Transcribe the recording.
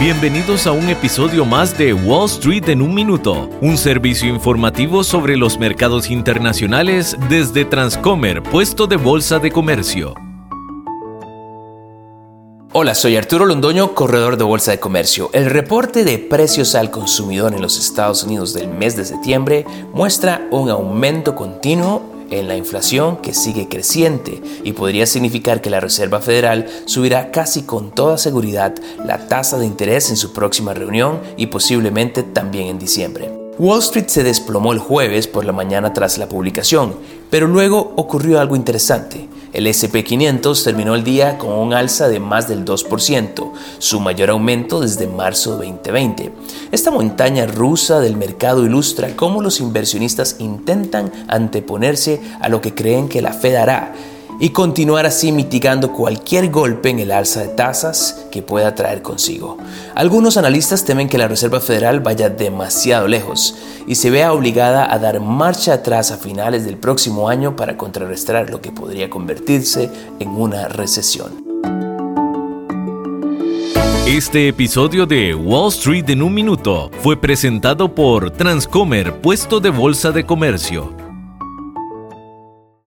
Bienvenidos a un episodio más de Wall Street en un minuto, un servicio informativo sobre los mercados internacionales desde Transcomer, puesto de bolsa de comercio. Hola, soy Arturo Londoño, corredor de Bolsa de Comercio. El reporte de precios al consumidor en los Estados Unidos del mes de septiembre muestra un aumento continuo en la inflación que sigue creciente y podría significar que la Reserva Federal subirá casi con toda seguridad la tasa de interés en su próxima reunión y posiblemente también en diciembre. Wall Street se desplomó el jueves por la mañana tras la publicación, pero luego ocurrió algo interesante. El SP500 terminó el día con un alza de más del 2%, su mayor aumento desde marzo 2020. Esta montaña rusa del mercado ilustra cómo los inversionistas intentan anteponerse a lo que creen que la Fed hará y continuar así mitigando cualquier golpe en el alza de tasas que pueda traer consigo. Algunos analistas temen que la Reserva Federal vaya demasiado lejos y se vea obligada a dar marcha atrás a finales del próximo año para contrarrestar lo que podría convertirse en una recesión. Este episodio de Wall Street en un minuto fue presentado por Transcomer, puesto de bolsa de comercio